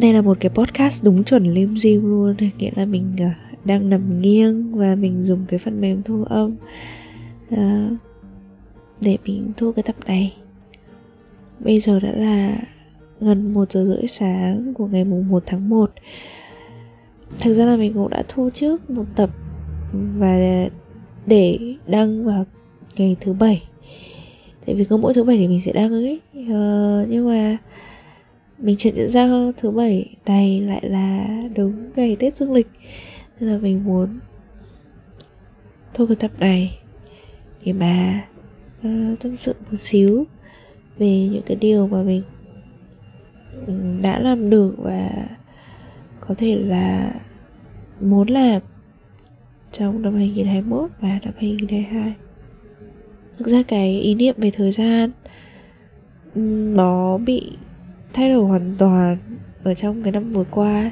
đây là một cái podcast đúng chuẩn lim dim luôn nghĩa là mình uh, đang nằm nghiêng và mình dùng cái phần mềm thu âm uh, để mình thu cái tập này. Bây giờ đã là gần một giờ rưỡi sáng của ngày mùng 1 tháng 1 Thực ra là mình cũng đã thu trước một tập và để đăng vào ngày thứ bảy. Tại vì cứ mỗi thứ bảy thì mình sẽ đăng ấy uh, nhưng mà mình chợt nhận ra thứ bảy này lại là đúng ngày tết dương lịch. Nên là mình muốn thôi cái tập này để mà uh, tâm sự một xíu về những cái điều mà mình ừ, đã làm được và có thể là muốn làm trong năm 2021 và năm 2022 Thực ra cái ý niệm về thời gian ừ, nó bị thay đổi hoàn toàn ở trong cái năm vừa qua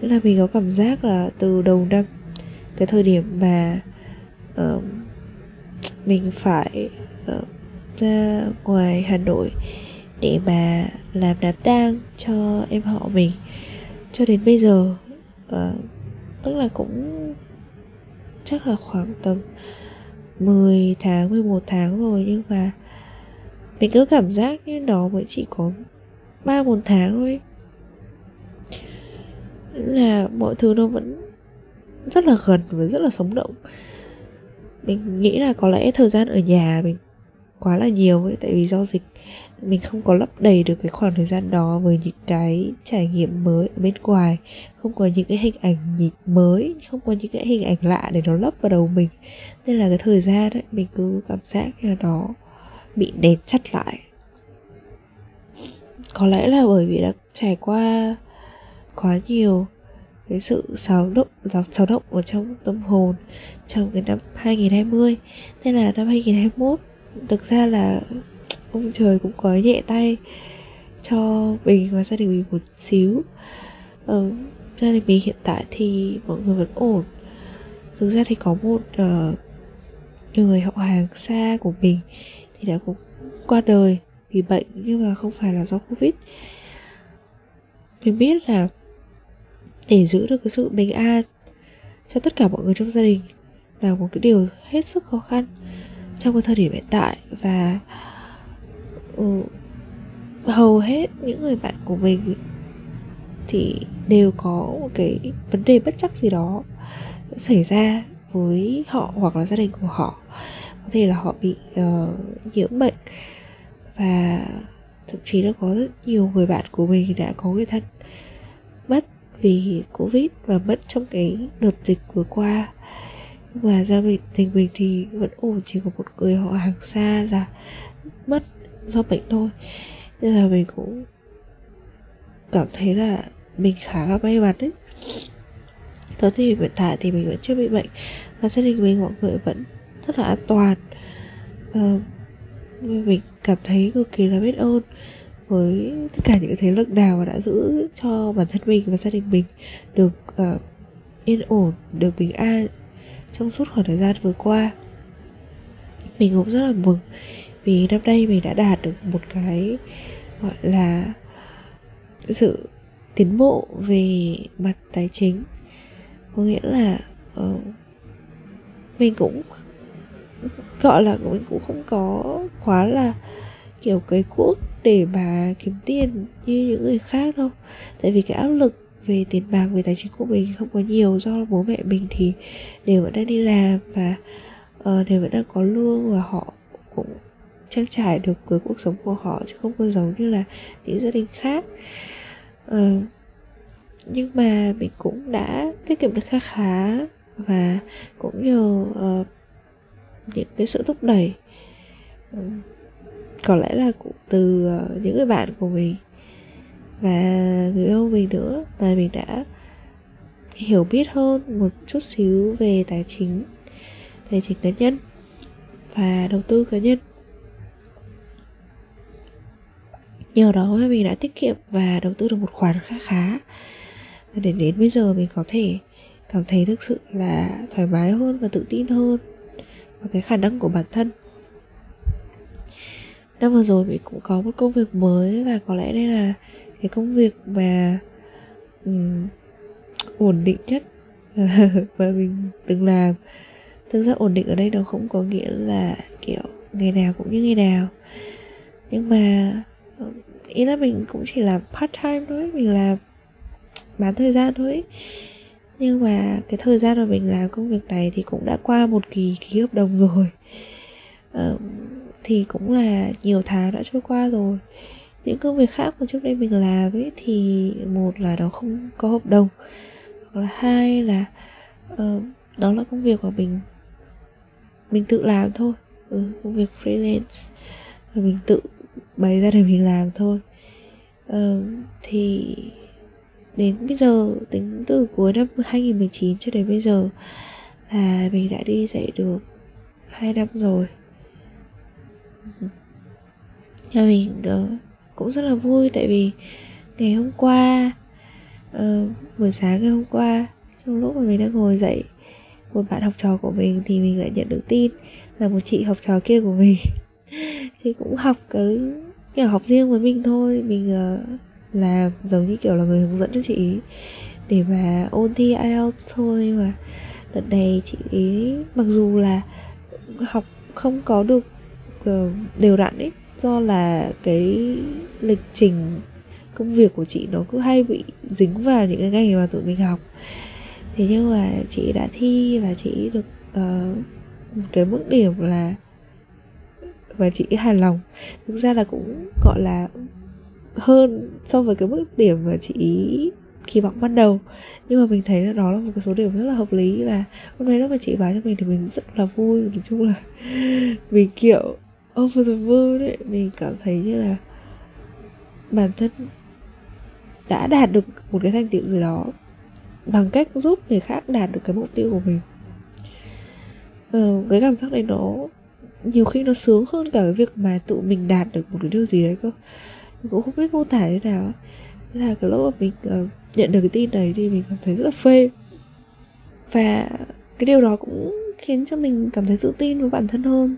Tức là mình có cảm giác là từ đầu năm cái thời điểm mà uh, mình phải uh, ra ngoài Hà Nội để mà làm đám tang cho em họ mình cho đến bây giờ uh, tức là cũng chắc là khoảng tầm 10 tháng 11 tháng rồi nhưng mà mình cứ cảm giác như đó mới chỉ có ba bốn tháng thôi. Là mọi thứ nó vẫn rất là gần và rất là sống động. Mình nghĩ là có lẽ thời gian ở nhà mình quá là nhiều ấy, tại vì do dịch, mình không có lấp đầy được cái khoảng thời gian đó với những cái trải nghiệm mới ở bên ngoài. Không có những cái hình ảnh nhịp mới, không có những cái hình ảnh lạ để nó lấp vào đầu mình. Nên là cái thời gian ấy, mình cứ cảm giác như là nó bị đèn chặt lại có lẽ là bởi vì đã trải qua quá nhiều cái sự xáo động xáo động ở trong tâm hồn trong cái năm 2020 nên là năm 2021 thực ra là ông trời cũng có nhẹ tay cho mình và gia đình mình một xíu. Ờ, gia đình mình hiện tại thì mọi người vẫn ổn. Thực ra thì có một uh, người họ hàng xa của mình thì đã cũng qua đời vì bệnh nhưng mà không phải là do covid. Mình biết là để giữ được cái sự bình an cho tất cả mọi người trong gia đình là một cái điều hết sức khó khăn trong cái thời điểm hiện tại và ừ, hầu hết những người bạn của mình thì đều có một cái vấn đề bất chắc gì đó xảy ra với họ hoặc là gia đình của họ. Có thể là họ bị uh, nhiễm bệnh và thậm chí là có rất nhiều người bạn của mình đã có người thân mất vì covid và mất trong cái đợt dịch vừa qua. Mà gia đình tình mình thì vẫn ổn chỉ có một người họ hàng xa là mất do bệnh thôi. Nên là mình cũng cảm thấy là mình khá là may mắn đấy tới thời điểm hiện tại thì mình vẫn chưa bị bệnh và gia đình mình mọi người vẫn rất là an toàn. Uh, mình cảm thấy cực kỳ là biết ơn với tất cả những thế lực nào mà đã giữ cho bản thân mình và gia đình mình được uh, yên ổn được bình an trong suốt khoảng thời gian vừa qua. Mình cũng rất là mừng vì năm nay mình đã đạt được một cái gọi là sự tiến bộ về mặt tài chính. Có nghĩa là uh, mình cũng gọi là mình cũng không có quá là kiểu cái cuốc để mà kiếm tiền như những người khác đâu. Tại vì cái áp lực về tiền bạc về tài chính của mình không có nhiều do bố mẹ mình thì đều vẫn đang đi làm và uh, đều vẫn đang có lương và họ cũng trang trải được với cuộc sống của họ chứ không có giống như là những gia đình khác. Uh, nhưng mà mình cũng đã tiết kiệm được khá khá và cũng nhờ uh, những cái sự thúc đẩy. Có lẽ là cũng từ ờ, những người bạn của mình và người yêu mình nữa mà mình đã hiểu biết hơn một chút xíu về tài chính tài chính cá nhân và đầu tư cá nhân. Nhờ đó mình đã tiết kiệm và đầu tư được một khoản khá khá. Để đến bây giờ mình có thể cảm thấy thực sự là thoải mái hơn và tự tin hơn và cái khả năng của bản thân. Năm vừa rồi mình cũng có một công việc mới và có lẽ đây là cái công việc mà um, ổn định nhất mà mình từng làm. Thực ra ổn định ở đây nó không có nghĩa là kiểu ngày nào cũng như ngày nào. Nhưng mà ý là mình cũng chỉ làm part time thôi mình làm bán thời gian thôi nhưng mà cái thời gian mà mình làm công việc này thì cũng đã qua một kỳ ký hợp đồng rồi. Ờ, thì cũng là nhiều tháng đã trôi qua rồi. Những công việc khác mà trước đây mình làm ấy thì một là nó không có hợp đồng hoặc là hai là uh, đó là công việc của mình mình tự làm thôi. Ừ, công việc freelance và mình tự bày ra để mình làm thôi. Uh, thì đến bây giờ tính từ cuối năm 2019 cho đến bây giờ là mình đã đi dạy được hai năm rồi. Và mình ờ, cũng rất là vui tại vì ngày hôm qua uh, buổi sáng ngày hôm qua trong lúc mà mình đang ngồi dậy một bạn học trò của mình thì mình lại nhận được tin là một chị học trò kia của mình. Thì cũng học cái kiểu học riêng với mình thôi mình uh, là giống như kiểu là người hướng dẫn cho chị ý. Để mà ôn thi IELTS thôi mà. Đợt này chị ý mặc dù là học không có được ờ, đều đặn ấy do là cái lịch trình công việc của chị nó cứ hay bị dính vào những cái ngày mà tụi mình học. Thế nhưng mà chị đã thi và chị được uh, một cái mức điểm là và chị hài lòng. Thực ra là cũng gọi là hơn so với cái mức điểm mà chị kỳ vọng ban đầu. Nhưng mà mình thấy là đó là một cái số điểm rất là hợp lý và hôm nay lúc mà chị báo cho mình thì mình rất là vui. Nói chung là mình kiểu oh, over the moon đấy mình cảm thấy như là bản thân đã đạt được một cái thành tựu gì đó bằng cách giúp người khác đạt được cái mục tiêu của mình. Ờ, cái cảm giác này nó nhiều khi nó sướng hơn cả cái việc mà tự mình đạt được một cái điều gì đấy cơ cũng không biết mô tả thế nào là cái lúc mà mình uh, nhận được cái tin đấy thì mình cảm thấy rất là phê. Và cái điều đó cũng khiến cho mình cảm thấy tự tin với bản thân hơn.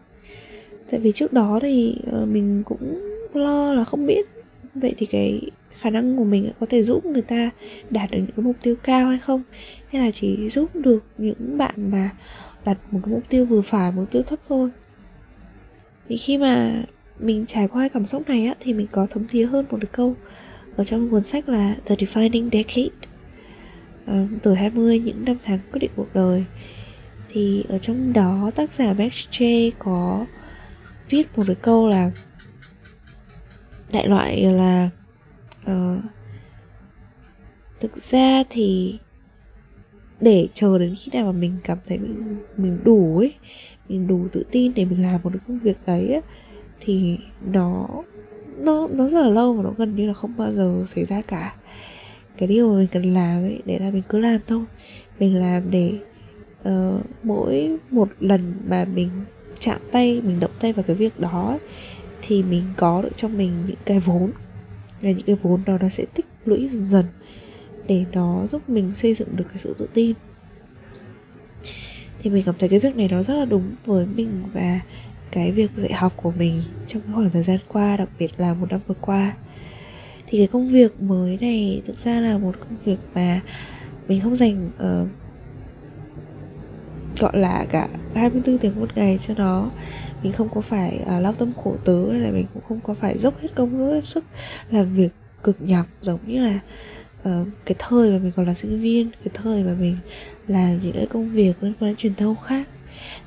Tại vì trước đó thì uh, mình cũng lo là không biết. Vậy thì cái khả năng của mình có thể giúp người ta đạt được những cái mục tiêu cao hay không? Hay là chỉ giúp được những bạn mà đặt một cái mục tiêu vừa phải mục tiêu thấp thôi? Thì khi mà mình trải qua cảm xúc này á thì mình có thấm thía hơn một cái câu ở trong cuốn sách là The Defining Decade. Uh, tuổi 20 những năm tháng quyết định cuộc đời. Thì ở trong đó tác giả Max J có viết một cái câu là đại loại là uh, thực ra thì để chờ đến khi nào mà mình cảm thấy mình mình đủ ấy mình đủ tự tin để mình làm một cái công việc đấy ấy, thì nó nó nó rất là lâu và nó gần như là không bao giờ xảy ra cả. Cái điều mà mình cần làm ấy để là mình cứ làm thôi. Mình làm để uh, mỗi một lần mà mình chạm tay mình động tay vào cái việc đó ấy, thì mình có được trong mình những cái vốn. Và những cái vốn đó nó sẽ tích lũy dần dần để nó giúp mình xây dựng được cái sự tự tin. Thì mình cảm thấy cái việc này nó rất là đúng với mình và cái việc dạy học của mình trong cái khoảng thời gian qua đặc biệt là một năm vừa qua. Thì cái công việc mới này thực ra là một công việc mà mình không dành uh, gọi là cả 24 tiếng một ngày cho nó. Mình không có phải uh, lao tâm khổ tứ hay là mình cũng không có phải dốc hết công hết sức làm việc cực nhọc giống như là uh, cái thời mà mình còn là sinh viên cái thời mà mình làm những cái công việc liên quan đến truyền thông khác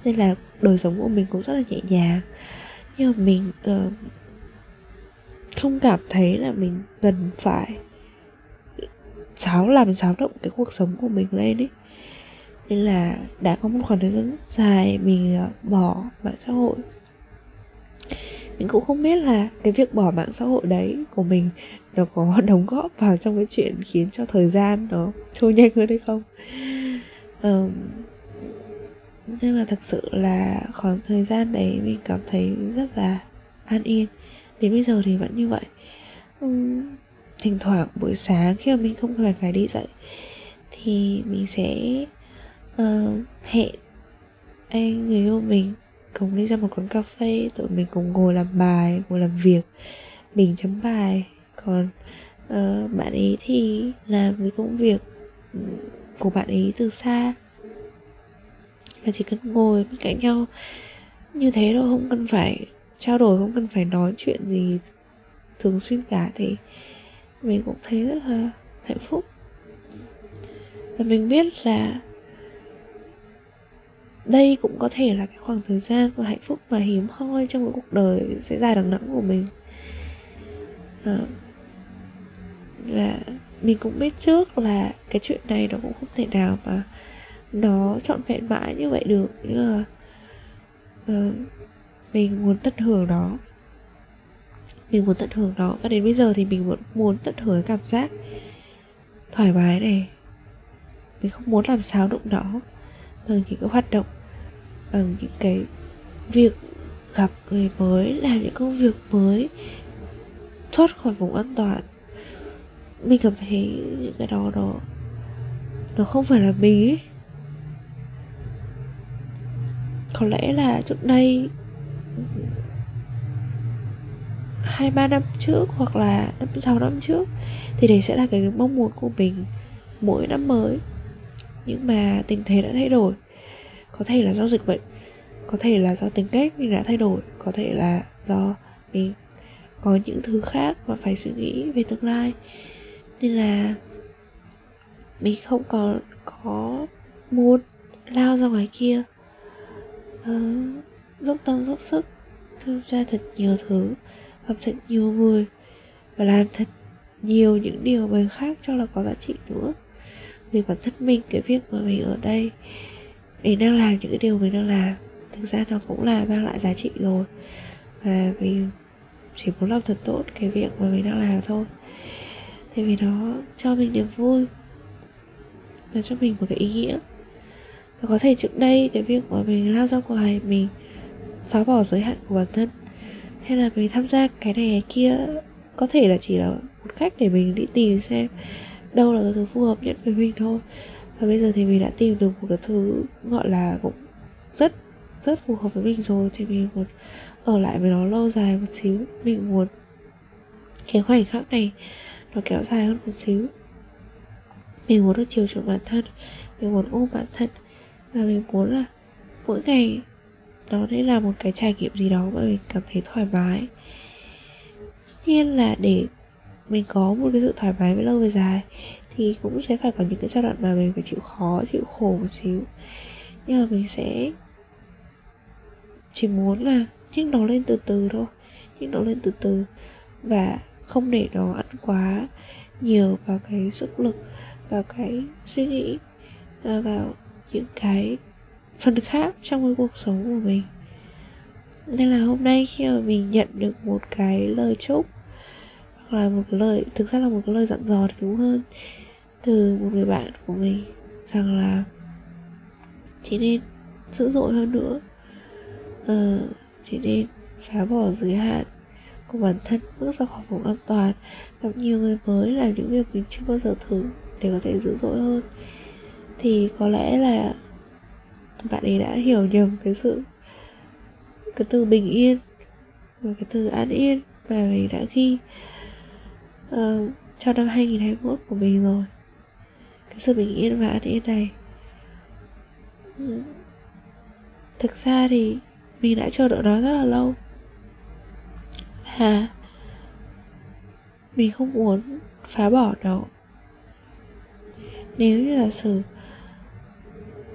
nên là đời sống của mình cũng rất là nhẹ nhàng. Nhưng mà mình uh, không cảm thấy là mình cần phải xáo làm xáo động cái cuộc sống của mình lên ấy. Nên là đã có một khoảng thời gian rất dài mình ờ, bỏ mạng xã hội. Mình cũng không biết là cái việc bỏ mạng xã hội đấy của mình nó có đóng góp vào trong cái chuyện khiến cho thời gian nó trôi nhanh hơn hay không. Um, nhưng mà thật sự là khoảng thời gian đấy mình cảm thấy rất là an yên. Đến bây giờ thì vẫn như vậy. Thỉnh thoảng buổi sáng khi mà mình không cần phải đi dậy thì mình sẽ uh, hẹn anh người yêu mình cùng đi ra một quán cà phê tụi mình cùng ngồi làm bài ngồi làm việc mình chấm bài. Còn uh, bạn ấy thì làm cái công việc của bạn ấy từ xa mà chỉ cần ngồi bên cạnh nhau như thế thôi không cần phải trao đổi không cần phải nói chuyện gì thường xuyên cả thì mình cũng thấy rất là hạnh phúc. Và mình biết là đây cũng có thể là cái khoảng thời gian mà hạnh phúc mà hiếm hoi trong cái cuộc đời sẽ dài đằng đẵng của mình. À, và mình cũng biết trước là cái chuyện này nó cũng không thể nào mà nó trọn vẹn mãi như vậy được. Nhưng mà uh, mình muốn tận hưởng đó mình muốn tận hưởng đó và đến bây giờ thì mình vẫn muốn tận hưởng cảm giác thoải mái này. Mình không muốn làm xáo động đó bằng những cái hoạt động bằng những cái việc gặp người mới làm những công việc mới thoát khỏi vùng an toàn. Mình cảm thấy những cái đó nó nó không phải là mình ấy có lẽ là trước đây, hai, ba năm trước hoặc là năm, sáu năm trước thì đấy sẽ là cái mong muốn của mình mỗi năm mới. Nhưng mà tình thế đã thay đổi. Có thể là do dịch bệnh, có thể là do tính cách mình đã thay đổi, có thể là do mình có những thứ khác mà phải suy nghĩ về tương lai. Nên là mình không còn có muốn lao ra ngoài kia uh, dốc tâm dốc sức tham gia thật nhiều thứ gặp thật nhiều người và làm thật nhiều những điều mình khác cho là có giá trị nữa. Vì bản thân mình cái việc mà mình ở đây mình đang làm những cái điều mình đang làm thực ra nó cũng là mang lại giá trị rồi. Và mình chỉ muốn làm thật tốt cái việc mà mình đang làm thôi. Tại vì nó cho mình niềm vui nó cho mình một cái ý nghĩa và có thể trước đây cái việc mà mình lao ra ngoài, mình phá bỏ giới hạn của bản thân, hay là mình tham gia cái này, cái kia, có thể là chỉ là một cách để mình đi tìm xem đâu là cái thứ phù hợp nhất với mình thôi. Và bây giờ thì mình đã tìm được một cái thứ gọi là cũng rất rất phù hợp với mình rồi, thì mình muốn ở lại với nó lâu dài một xíu. Mình muốn cái khoảnh khắc này nó kéo dài hơn một xíu. Mình muốn được chiều chuộng bản thân, mình muốn ôm bản thân và mình muốn là mỗi ngày đó đấy là một cái trải nghiệm gì đó mà mình cảm thấy thoải mái. Nhiên là để mình có một cái sự thoải mái với lâu về dài, thì cũng sẽ phải có những cái giai đoạn mà mình phải chịu khó, chịu khổ một xíu. Nhưng mà mình sẽ chỉ muốn là nhích nó lên từ từ thôi nhích nó lên từ từ và không để nó ăn quá nhiều vào cái sức lực, vào cái suy nghĩ à, vào những cái phần khác trong cái cuộc sống của mình. Nên là hôm nay khi mà mình nhận được một cái lời chúc hoặc là một cái lời thực ra là một cái lời dặn dò thì đúng hơn từ một người bạn của mình rằng là chỉ nên dữ dội hơn nữa. Ờ, chỉ nên phá bỏ giới hạn của bản thân bước ra khỏi vùng an toàn. Gặp nhiều người mới làm những việc mình chưa bao giờ thử để có thể dữ dội hơn thì có lẽ là bạn ấy đã hiểu nhầm cái sự cái từ bình yên và cái từ an yên mà mình đã ghi uh, cho năm 2021 của mình rồi. Cái sự bình yên và an yên này. Thực ra thì mình đã chờ đợi nó rất là lâu. Hà mình không muốn phá bỏ nó. Nếu như là sự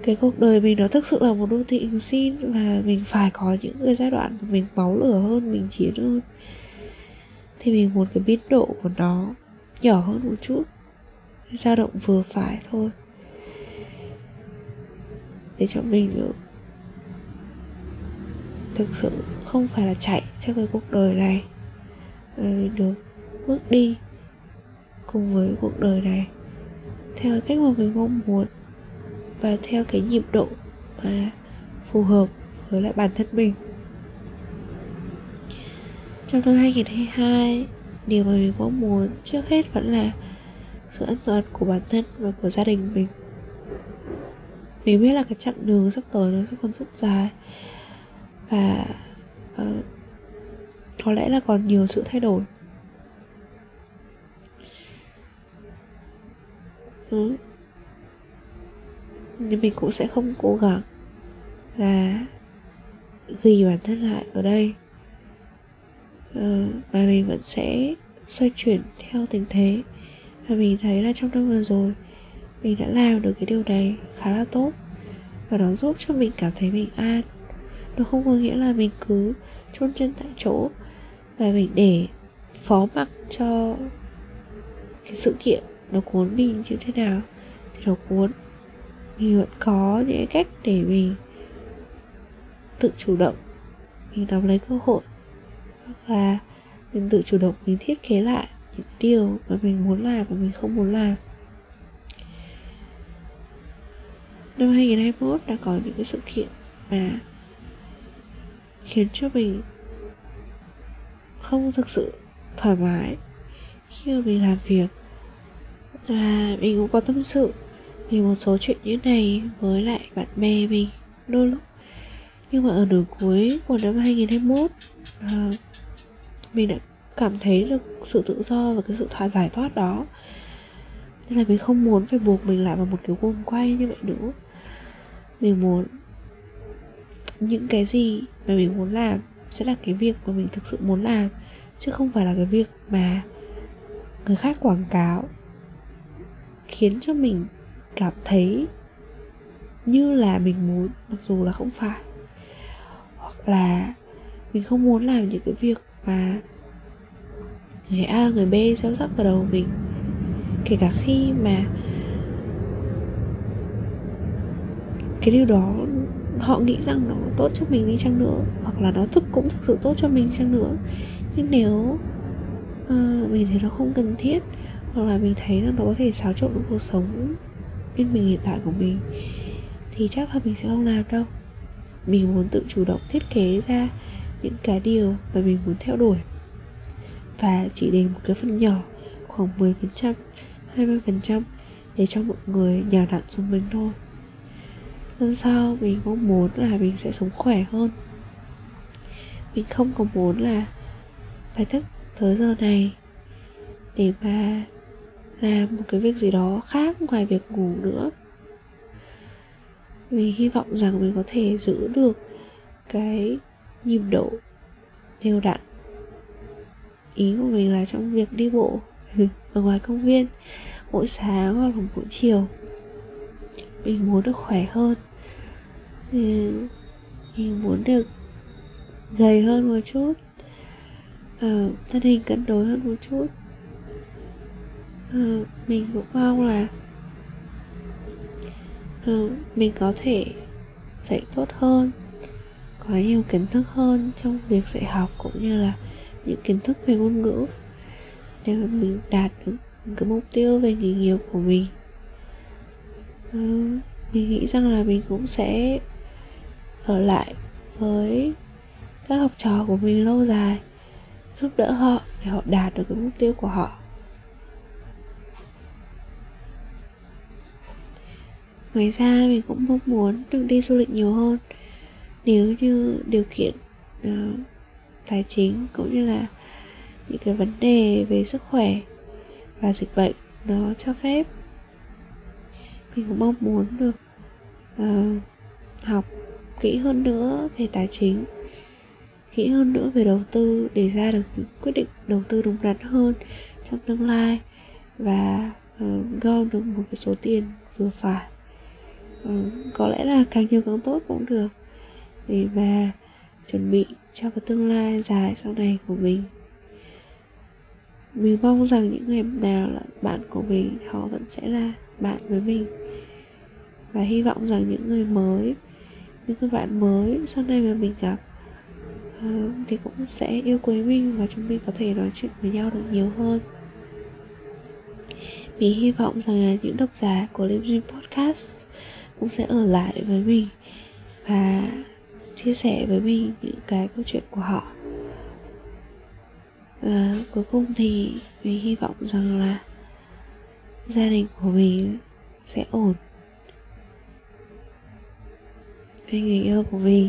cái cuộc đời mình nó thực sự là một đô thị hình xin và mình phải có những cái giai đoạn mà mình máu lửa hơn, mình chiến hơn. Thì mình muốn cái biên độ của nó nhỏ hơn một chút, dao động vừa phải thôi. Để cho mình được thực sự không phải là chạy theo cái cuộc đời này, mà mình được bước đi cùng với cuộc đời này theo cái cách mà mình mong muốn và theo cái nhịp độ mà phù hợp với lại bản thân mình. Trong năm 2022 điều mà mình mong muốn trước hết vẫn là sự an toàn của bản thân và của gia đình mình. Mình biết là cái chặng đường sắp tới nó sẽ còn rất dài và uh, có lẽ là còn nhiều sự thay đổi. Ừ nhưng mình cũng sẽ không cố gắng là ghi bản thân lại ở đây. Ờ, mà mình vẫn sẽ xoay chuyển theo tình thế. Và mình thấy là trong năm vừa rồi mình đã làm được cái điều này khá là tốt. Và nó giúp cho mình cảm thấy bình an. Nó không có nghĩa là mình cứ chôn chân tại chỗ. Và mình để phó mặc cho cái sự kiện nó cuốn mình như thế nào thì nó cuốn mình vẫn có những cách để mình tự chủ động mình nắm lấy cơ hội, hoặc là mình tự chủ động mình thiết kế lại những điều mà mình muốn làm và mình không muốn làm. Năm 2021 đã có những cái sự kiện mà khiến cho mình không thực sự thoải mái khi mà mình làm việc. Và mình cũng có tâm sự vì một số chuyện như này với lại bạn bè mình đôi lúc. Nhưng mà ở nửa cuối của năm 2021 à, ờ, mình đã cảm thấy được sự tự do và cái sự thỏa giải thoát đó. Nên là mình không muốn phải buộc mình lại vào một cái vòng quay như vậy nữa. Mình muốn những cái gì mà mình muốn làm sẽ là cái việc mà mình thực sự muốn làm chứ không phải là cái việc mà người khác quảng cáo khiến cho mình cảm thấy như là mình muốn mặc dù là không phải. Hoặc là mình không muốn làm những cái việc mà người A người B gieo rắc vào đầu mình. Kể cả khi mà cái điều đó họ nghĩ rằng nó tốt cho mình đi chăng nữa hoặc là nó thực cũng thực sự tốt cho mình chăng nữa. Nhưng nếu uh, mình thấy nó không cần thiết hoặc là mình thấy rằng nó có thể xáo trộn cuộc sống bên mình hiện tại của mình, thì chắc là mình sẽ không làm đâu. Mình muốn tự chủ động thiết kế ra những cái điều mà mình muốn theo đuổi. Và chỉ để một cái phần nhỏ, khoảng 10% 20% để cho mọi người nhào nặn xuống mình thôi. Lần sau mình mong muốn là mình sẽ sống khỏe hơn. Mình không có muốn là phải thức tới giờ này Để mà làm một cái việc gì đó khác ngoài việc ngủ nữa. Mình hy vọng rằng mình có thể giữ được cái nhịp độ đều đặn. Ý của mình là trong việc đi bộ ở ngoài công viên mỗi sáng hoặc là mỗi chiều mình muốn được khỏe hơn. Ừ, mình muốn được gầy hơn một chút à, thân hình cân đối hơn một chút à, mình cũng mong là à, mình có thể dạy tốt hơn có nhiều kiến thức hơn trong việc dạy học cũng như là những kiến thức về ngôn ngữ để mà mình đạt được những cái mục tiêu về nghề nghiệp của mình. À, mình nghĩ rằng là mình cũng sẽ ở lại với các học trò của mình lâu dài giúp đỡ họ để họ đạt được cái mục tiêu của họ. Ngoài ra mình cũng mong muốn được đi du lịch nhiều hơn. Nếu như điều kiện uh, tài chính cũng như là những cái vấn đề về sức khỏe và dịch bệnh nó cho phép mình cũng mong muốn được uh, học kỹ hơn nữa về tài chính kỹ hơn nữa về đầu tư để ra được những quyết định đầu tư đúng đắn hơn trong tương lai và uh, gom được một cái số tiền vừa phải. Ừ, có lẽ là càng nhiều càng tốt cũng được. Để mà chuẩn bị cho cái tương lai dài sau này của mình. Mình mong rằng những người nào là bạn của mình họ vẫn sẽ là bạn với mình. Và hy vọng rằng những người mới những cái bạn mới sau này mà mình gặp uh, thì cũng sẽ yêu quý mình và chúng mình có thể nói chuyện với nhau được nhiều hơn. Mình hy vọng rằng là những độc giả của Livestream Dream Podcast cũng sẽ ở lại với mình và chia sẻ với mình những cái câu chuyện của họ. Và cuối cùng thì mình hy vọng rằng là gia đình của mình sẽ ổn. Với người yêu của mình,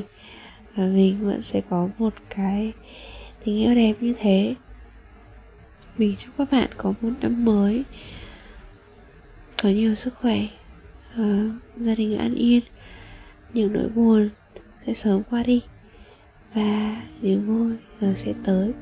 và mình vẫn sẽ có một cái tình yêu đẹp như thế. Mình chúc các bạn có một năm mới, có nhiều sức khỏe. Ờ, gia đình an yên. Những nỗi buồn sẽ sớm qua đi. Và niềm vui rồi sẽ tới.